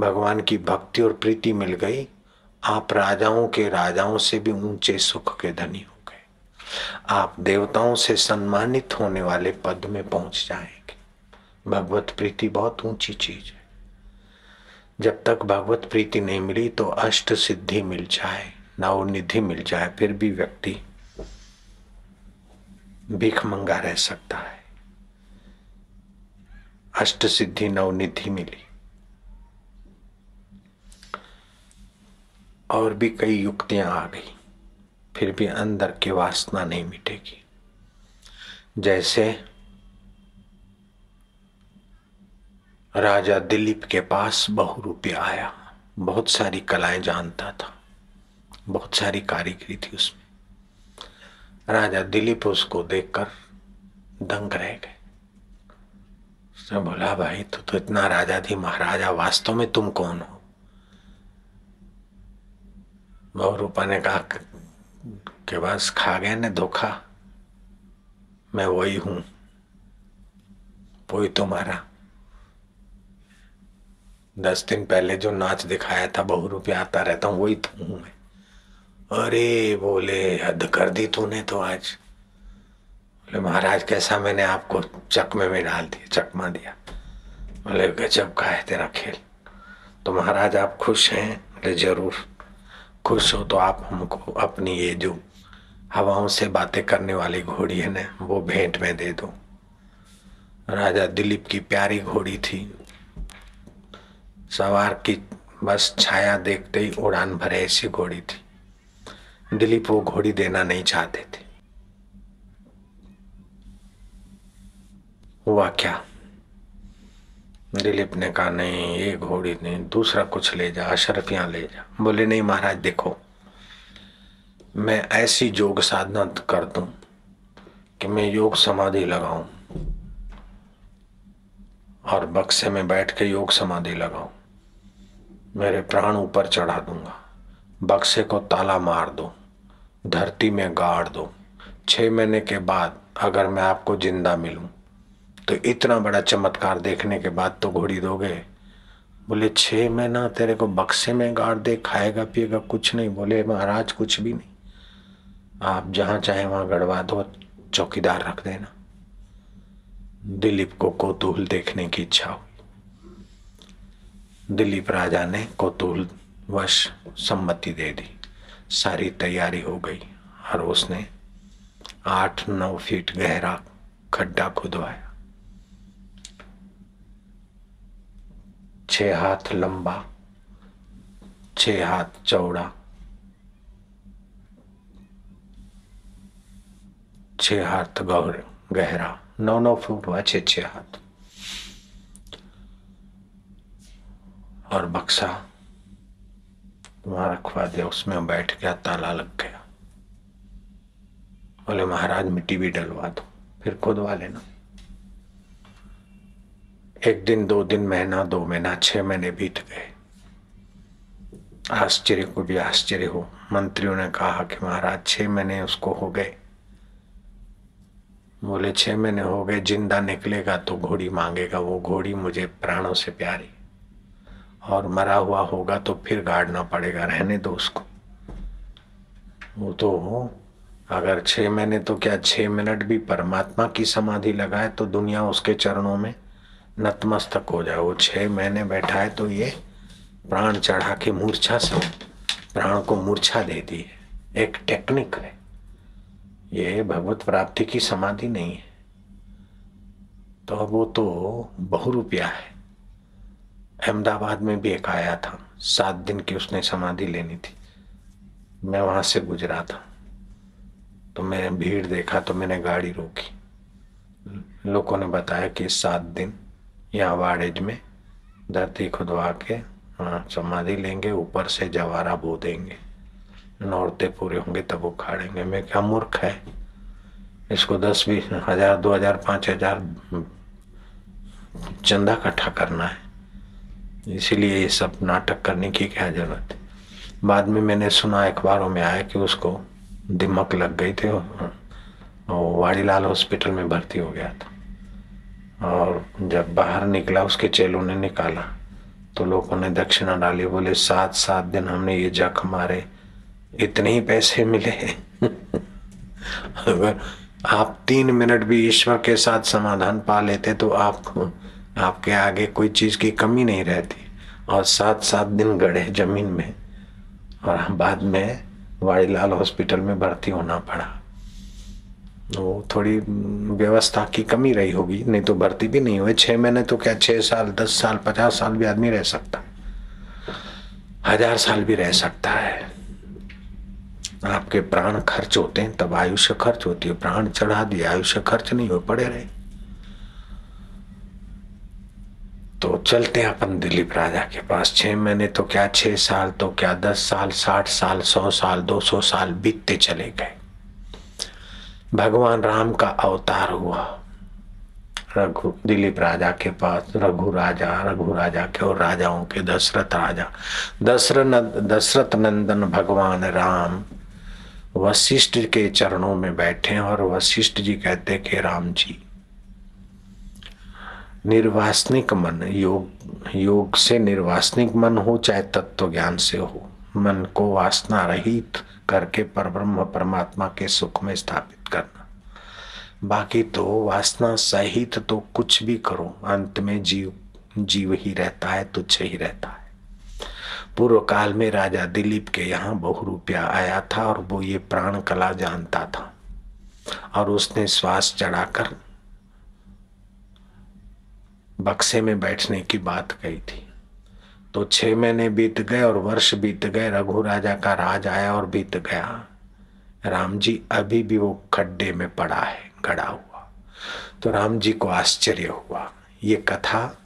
भगवान की भक्ति और प्रीति मिल गई। आप राजाओं के राजाओं से भी ऊँचे सुख के धनी हो गए। आप देवताओं से सम्मानित होने वाले पद में पहुँच जाएँगे। भगवत प्रीति बहुत ऊँची चीज़ है। जब तक भगवत प्रीति नहीं मिली तो अष्ट सिद्धि मिल जाए, नवनिधि मिल जाए, फिर भी व्यक्ति भीख मंगा रह सकता है। अष्ट सिद्धि, नवनिधि मिली। और भी कई युक्तियाँ आ गई। फिर भी अंदर की वासना नहीं मिटेगी। जैसे राजा दिलीप के पास बहु रुपया आया। बहुत सारी कलाएँ जानता था। बहुत सारी कारीगरी थी उसमें। राजा दिलीप उसको देखकर दंग रह गए। उसने बोला, भाई, तू तो इतना राजा थी महाराजा, वास्तव में तुम कौन हो? बहुरूपा ने कहा, कि बस खा गए ने धोखा? मैं वही हूँ, वही तुम्हारा। दस दिन पहले जो नाच दिखाया था, बहु रुपया आता रहता हूँ, वही तो हूँ मैं। अरे बोले, हद कर दी तूने तो आज। बोले, महाराज, कैसा मैंने आपको चकमे में डाल दिया, चकमा दिया। बोले, गजब का है तेरा खेल। तो महाराज, आप खुश हैं? बोले, ज़रूर। खुश हो तो आप हमको अपनी ये जो हवाओं से बातें करने वाली घोड़ी है ना, वो भेंट में दे दो। राजा दिलीप की प्यारी घोड़ी थी। सवार की बस छाया देखते ही उड़ान भरे ऐसी घोड़ी थी। दिलीप वो घोड़ी देना नहीं चाहते थे। हुआ क्या? दिलीप ने कहा नहीं, ये घोड़ी नहीं, दूसरा कुछ ले जा, अशरफियाँ ले जा। बोले, नहीं महाराज, देखो, मैं ऐसी योग साधना कर दूँ कि मैं योग समाधि लगाऊँ और बक्से में बैठ के योग समाधि लगाऊँ। मेरे प्राण ऊपर चढ़ा दूँगा, बक्से को ताला मार दो, धरती में गाड़ दो। छह महीने के बाद अगर मैं आपको ज़िंदा मिलूं तो इतना बड़ा चमत्कार देखने के बाद तो घोड़ी दोगे। बोले छह महीना तेरे को बक्से में गाड़ दे, खाएगा, पिएगा, कुछ नहीं। बोले, महाराज, कुछ भी नहीं। आप जहाँ चाहे वहाँ गड़वा दो, चौकीदार रख देना। दिलीप को कोतूहल देखने की इच्छा हुई। दिलीप राजा ने कोतूहल वश सम्मति दे दी। सारी तैयारी हो गई। और उसने आठ नौ फीट गहरा खड्डा खुदवाया। छह हाथ लंबा, छह हाथ चौड़ा, छह हाथ गहरा नौ नौ फुट हुआ, छह छह हाथ। और बक्सा वहाँ रखवा दिया, उसमें बैठ गया, ताला लग गया। बोले, महाराज, मिट्टी भी डलवा दो, फिर खुदवा लेना। एक दिन, दो दिन, महीना, दो महीना, छह महीने बीत गए। आश्चर्य को भी आश्चर्य हो। मंत्रियों ने कहा कि महाराज, छह महीने उसको हो गए। बोले, छह महीने हो गए, ज़िंदा निकलेगा तो घोड़ी मांगेगा, वो घोड़ी मुझे प्राणों से प्यारी। और मरा हुआ होगा तो फिर गाड़ना पड़ेगा, रहने दो उसको। वो तो हो, अगर छह महीने तो क्या छह मिनट भी परमात्मा की समाधि लगाए तो दुनिया उसके चरणों में? नतमस्तक हो जाए वो छह महीने बैठा है तो ये प्राण चढ़ा के मूर्छा से प्राण को मूर्छा दे दी है। एक टेक्निक है। ये भगवत प्राप्ति की समाधि नहीं है। तो वो तो बहु रुपया है। अहमदाबाद में भी एक आया था। सात दिन की उसने समाधि लेनी थी। मैं वहाँ से गुजरा था। तो मैंने भीड़ देखा तो मैंने गाड़ी रोकी। लोगों ने बताया कि सात दिन यहाँ वाड़ेज में धरती खुदवा के हाँ समाधि लेंगे, ऊपर से जवारा बो देंगे। नौरते पूरे होंगे, तब वो खाड़ेंगे मैं क्या मूर्ख है? इसको दस बीस हज़ार, दो हज़ार, पाँच हज़ार चंदा इकट्ठा करना है। इसीलिए ये सब नाटक करने की क्या ज़रूरत है? बाद में मैंने सुना अखबारों में आया कि उसको दिमक लग गई थी और वाड़ीलाल हॉस्पिटल में भर्ती हो गया था। और जब बाहर निकला, उसके चेलों ने निकाला। तो लोगों ने दक्षिणा डाली, बोले सात सात दिन हमने ये जख मारे, इतने ही पैसे मिले अगर आप तीन मिनट भी ईश्वर के साथ समाधान पा लेते तो आप आपके आगे कोई चीज़ की कमी नहीं रहती। और सात सात दिन गड़े ज़मीन में, और बाद में वाड़ीलाल हॉस्पिटल में भर्ती होना पड़ा। वो थोड़ी व्यवस्था की कमी रही होगी, नहीं तो भर्ती भी नहीं हुई छह महीने तो क्या छह साल, दस साल, पचास साल भी आदमी रह सकता हज़ार साल भी रह सकता है। आपके प्राण खर्च होते हैं, तब आयुष्य खर्च होती है। प्राण चढ़ा दिए आयुष्य खर्च नहीं हो पड़े रहे। तो चलते हैं अपन दिलीप राजा के पास। छह महीने तो क्या छह साल तो क्या दस साल, साठ साल, सौ साल, दो सौ साल बीतते चले गए। भगवान राम का अवतार हुआ। रघु, दिलीप राजा के पास, रघु राजा रघु राजा के और राजाओं के, दशरथ राजा। दशरथ दशरथ नंदन भगवान राम वशिष्ठ के चरणों में बैठे और वशिष्ठ जी कहते कि, राम जी, निर्वासनिक मन, योग योग से निर्वासनिक मन हो, चाहे तत्व ज्ञान से हो। मन को वासना रहित करके परब्रह्म परमात्मा के सुख में स्थापित करना। बाकी तो वासना सहित तो कुछ भी करो, अंत में जीव जीव ही रहता है, तुच्छ ही रहता है। पूर्व काल में राजा दिलीप के यहाँ बहु रुपया आया था और वो ये प्राण कला जानता था और उसने श्वास चढ़ाकर बक्से में बैठने की बात कही थी। तो छह महीने बीत गए और वर्ष बीत गए, रघु राजा का राज आया और बीत गया। राम जी अभी भी वो खड्डे में पड़ा है, गड़ा हुआ। तो राम जी को आश्चर्य हुआ। ये कथा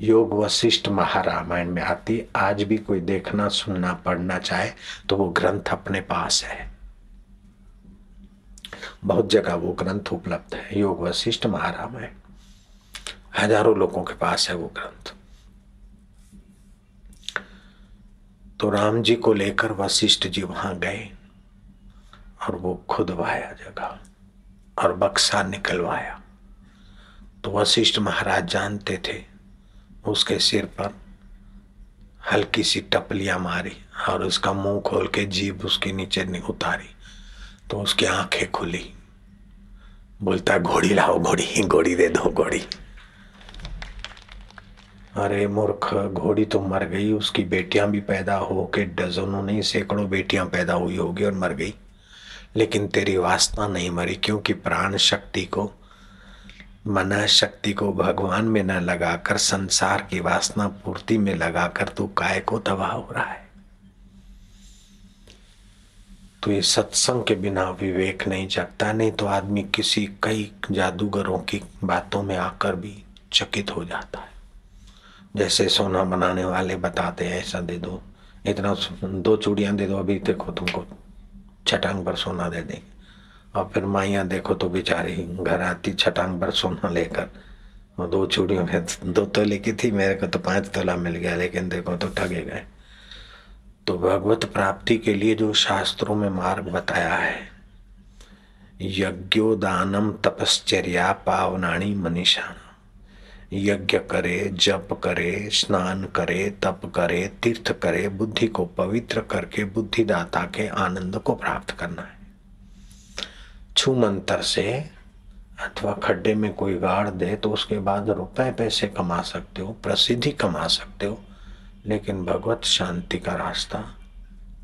योग वशिष्ठ महारामायण में आती आज भी कोई देखना, सुनना, पढ़ना चाहे तो वो ग्रंथ अपने पास है। बहुत जगह वो ग्रंथ उपलब्ध है, योग वशिष्ठ महारामायण। हज़ारों लोगों के पास है वो ग्रंथ। तो राम जी को लेकर वशिष्ठ जी वहाँ गए। और वो खुदवाया जगह, और बक्सा निकलवाया। तो वशिष्ठ महाराज जानते थे, उसके सिर पर हल्की सी टपलियाँ मारी और उसका मुँह खोल के जीभ उसके नीचे उतारी तो उसकी आँखें खुली। बोलता, घोड़ी लाओ, घोड़ी घोड़ी दे दो, घोड़ी। अरे मूर्ख, घोड़ी तो मर गई, उसकी बेटियाँ भी पैदा हो के डजनों नहीं, सैकड़ों बेटियाँ पैदा हुई होगी और मर गई। लेकिन तेरी वासना नहीं मरी, क्योंकि प्राण शक्ति को, मना शक्ति को भगवान में न लगाकर, संसार की वासना पूर्ति में लगाकर तू काय को तबाह हो रहा है? तो ये सत्संग के बिना विवेक नहीं जगता, नहीं तो आदमी किसी कई जादूगरों की बातों में आकर भी चकित हो जाता है। जैसे सोना बनाने वाले बताते हैं, ऐसा दे दो, इतना दो चूड़ियाँ दे दो, अभी देखो तुमको छटांग पर सोना दे देंगे। और फिर माइया देखो तो बेचारी घर आती छटांग पर सोना लेकर। वो दो चूड़ियों में दो तोले की थी, मेरे को तो पाँच तोला मिल गया, लेकिन देखो तो ठगे गए। तो भगवत प्राप्ति के लिए जो शास्त्रों में मार्ग बताया है, यज्ञोदानम तपश्चर्या पावनाणी मनीषाणा यज्ञ करे, जप करे, स्नान करे, तप करे, तीर्थ करे, बुद्धि को पवित्र करके बुद्धिदाता के आनंद को प्राप्त करना है। छू मंत्र से अथवा खड्डे में कोई गाड़ दे तो उसके बाद रुपए पैसे कमा सकते हो, प्रसिद्धि कमा सकते हो, लेकिन भगवत शांति का रास्ता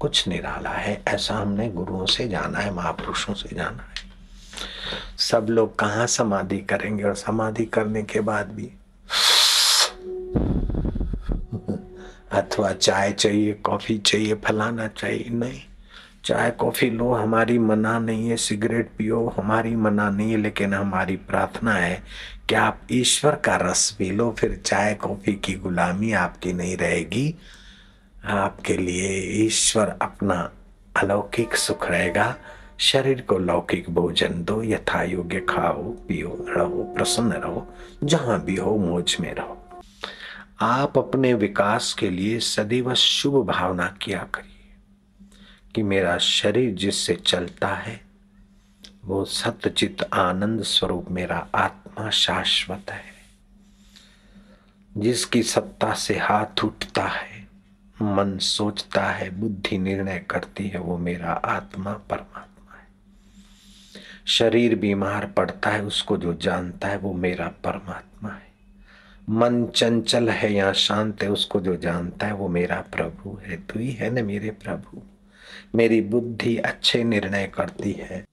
कुछ निराला है। ऐसा हमने गुरुओं से जाना है, महापुरुषों से जाना है। सब लोग कहाँ समाधि करेंगे और समाधि करने के बाद भी? अथवा चाय चाहिए, कॉफ़ी चाहिए, फलाना चाहिए नहीं। चाय, कॉफ़ी लो, हमारी मना नहीं है, सिगरेट पियो, हमारी मना नहीं है, लेकिन हमारी प्रार्थना है कि आप ईश्वर का रस पी लो, फिर चाय, कॉफ़ी की गुलामी आपकी नहीं रहेगी। आपके लिए ईश्वर अपना अलौकिक सुख रहेगा। शरीर को लौकिक भोजन दो यथा योग्य खाओ, पियो, रहो, प्रसन्न रहो, जहाँ भी हो मौज में रहो। आप अपने विकास के लिए सदैव शुभ भावना किया करिए? कि मेरा शरीर जिससे चलता है, वो सत्यचित आनंद स्वरूप मेरा आत्मा शाश्वत है। जिसकी सत्ता से हाथ उठता है, मन सोचता है, बुद्धि निर्णय करती है, वो मेरा आत्मा परमात्मा। शरीर बीमार पड़ता है, उसको जो जानता है वो मेरा परमात्मा है। मन चंचल है या शांत है, उसको जो जानता है वो मेरा प्रभु है। तू ही है ना मेरे प्रभु। मेरी बुद्धि अच्छे निर्णय करती है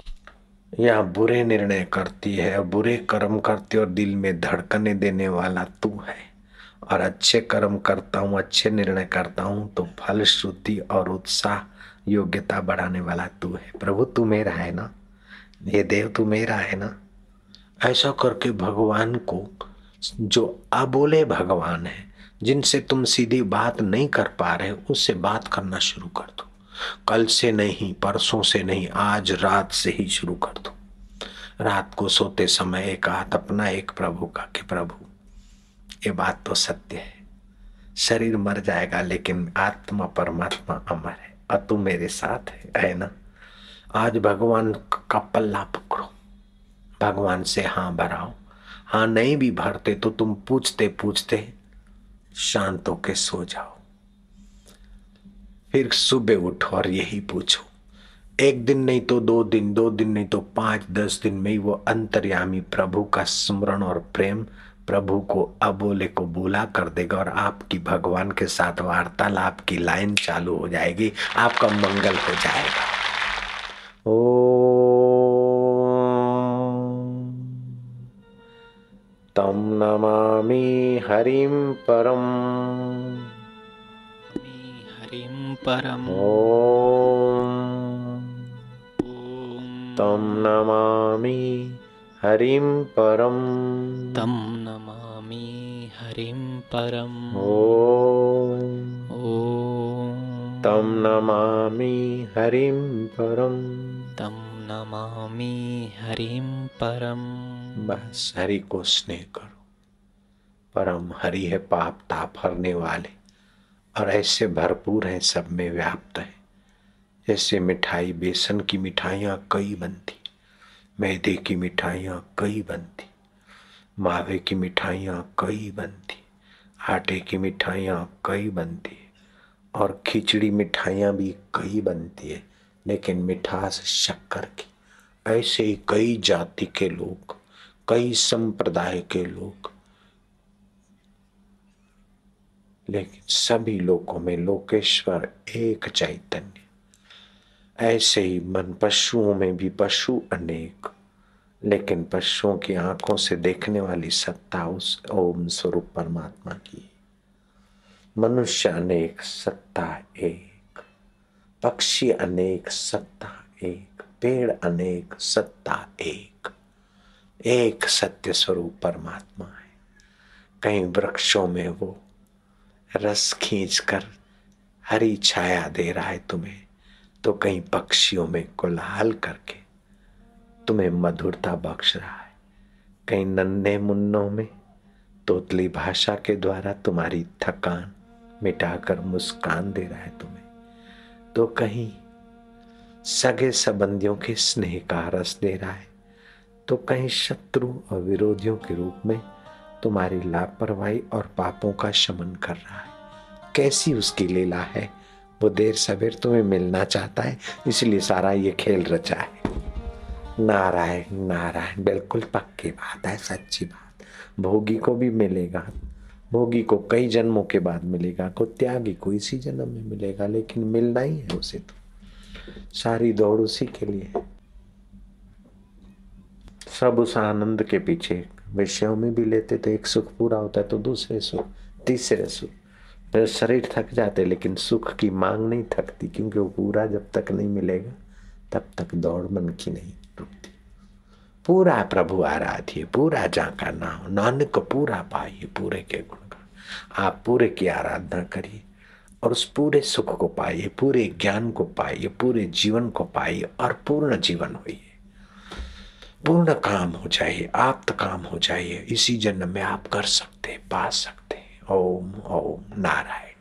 या बुरे निर्णय करती है बुरे कर्म करती और दिल में धड़कने देने वाला तू है। और अच्छे कर्म करता हूँ, अच्छे निर्णय करता हूँ तो फल, श्रुति और उत्साह, योग्यता बढ़ाने वाला तू है। प्रभु, तू मेरा है ना? ये देव तू मेरा है ना? ऐसा करके भगवान को जो अबोले भगवान है, जिनसे तुम सीधी बात नहीं कर पा रहे उससे बात करना शुरू कर दो। कल से नहीं, परसों से नहीं, आज रात से ही शुरू कर दो। रात को सोते समय एक हाथ अपना एक प्रभु का कि प्रभु, ये बात तो सत्य है। शरीर मर जाएगा, लेकिन आत्मा परमात्मा अमर है। और तू मेरे साथ है है ना? आज भगवान का पल्ला पकड़ो। भगवान से हाँ भराओ। हाँ नहीं भी भरते तो तुम पूछते पूछते शांत होके सो जाओ। फिर सुबह उठो और यही पूछो। एक दिन नहीं तो दो दिन दो दिन नहीं तो पाँच, दस दिन में ही वो अंतर्यामी प्रभु का स्मरण और प्रेम प्रभु को अबोले को बोला कर देगा और आपकी भगवान के साथ वार्तालाप की लाइन चालू हो जाएगी। आपका मंगल हो जाएगा। तं नमामि हरिं परम्। हरिं परं तं नमामि हरिं परं तं नमामि हरिं परम्। ओ तं नमामि हरिं परम। तं नमामि हरिं परम। बस हरि को स्नेह करो। परम हरि है पाप ताप हरने वाले। और ऐसे भरपूर हैं सब में व्याप्त है। जैसे मिठाई बेसन की मिठाइयाँ कई बनती। मैदे की मिठाइयाँ कई बनती। मावे की मिठाइयाँ कई बनती। आटे की मिठाइयाँ कई बनती। और खिचड़ी मिठाइयाँ भी कई बनती है, लेकिन मिठास शक्कर की। ऐसे ही कई जाति के लोग, कई संप्रदाय के लोग, लेकिन सभी लोगों में लोकेश्वर एक चैतन्य। ऐसे ही मन पशुओं में भी पशु अनेक, लेकिन पशुओं की आँखों से देखने वाली सत्ता उस ओम स्वरूप परमात्मा की मनुष्य अनेक, सत्ता एक। पक्षी अनेक, सत्ता एक। पेड़ अनेक, सत्ता एक। एक सत्य स्वरूप परमात्मा है। कई वृक्षों में वो रस खींच कर हरी छाया दे रहा है तुम्हें तो कहीं पक्षियों में कोलाहल करके तुम्हें मधुरता बख्श रहा है। कहीं नन्हे मुन्नों में तोतली भाषा के द्वारा तुम्हारी थकान मिटाकर मुस्कान दे रहा है तुम्हें। तो कहीं सगे संबंधियों के स्नेह का रस दे रहा है तो कहीं शत्रु और विरोधियों के रूप में तुम्हारी लापरवाही और पापों का शमन कर रहा है। कैसी उसकी लीला है? वो देर सवेर तुम्हें मिलना चाहता है, इसलिए सारा ये खेल रचा है। नारायण नारायण, बिल्कुल पक्की बात है, सच्ची बात। भोगी को भी मिलेगा। भोगी को कई जन्मों के बाद मिलेगा, को त्यागी को इसी जन्म में मिलेगा, लेकिन मिलना ही है उसे तो। सारी दौड़ उसी के लिए है। सब उस आनंद के पीछे विषयों में भी लेते तो एक सुख पूरा होता है तो दूसरे सुख, तीसरे सुख। शरीर थक जाते लेकिन सुख की मांग नहीं थकती, क्योंकि वो पूरा जब तक नहीं मिलेगा, तब तक दौड़ मन की नहीं रुकती। पूरा प्रभु आराध्य, पूरा जाका ना हो नानक पूरा पाइए पूरे के गुण। आप पूरे की आराधना करिए और उस पूरे सुख को पाइए, पूरे ज्ञान को पाइए, पूरे जीवन को पाइए और पूर्ण जीवन होइए। पूर्ण काम हो जाइए आप तो काम हो जाइए। इसी जन्म में आप कर सकते पा सकते ओम ओम, नारायण।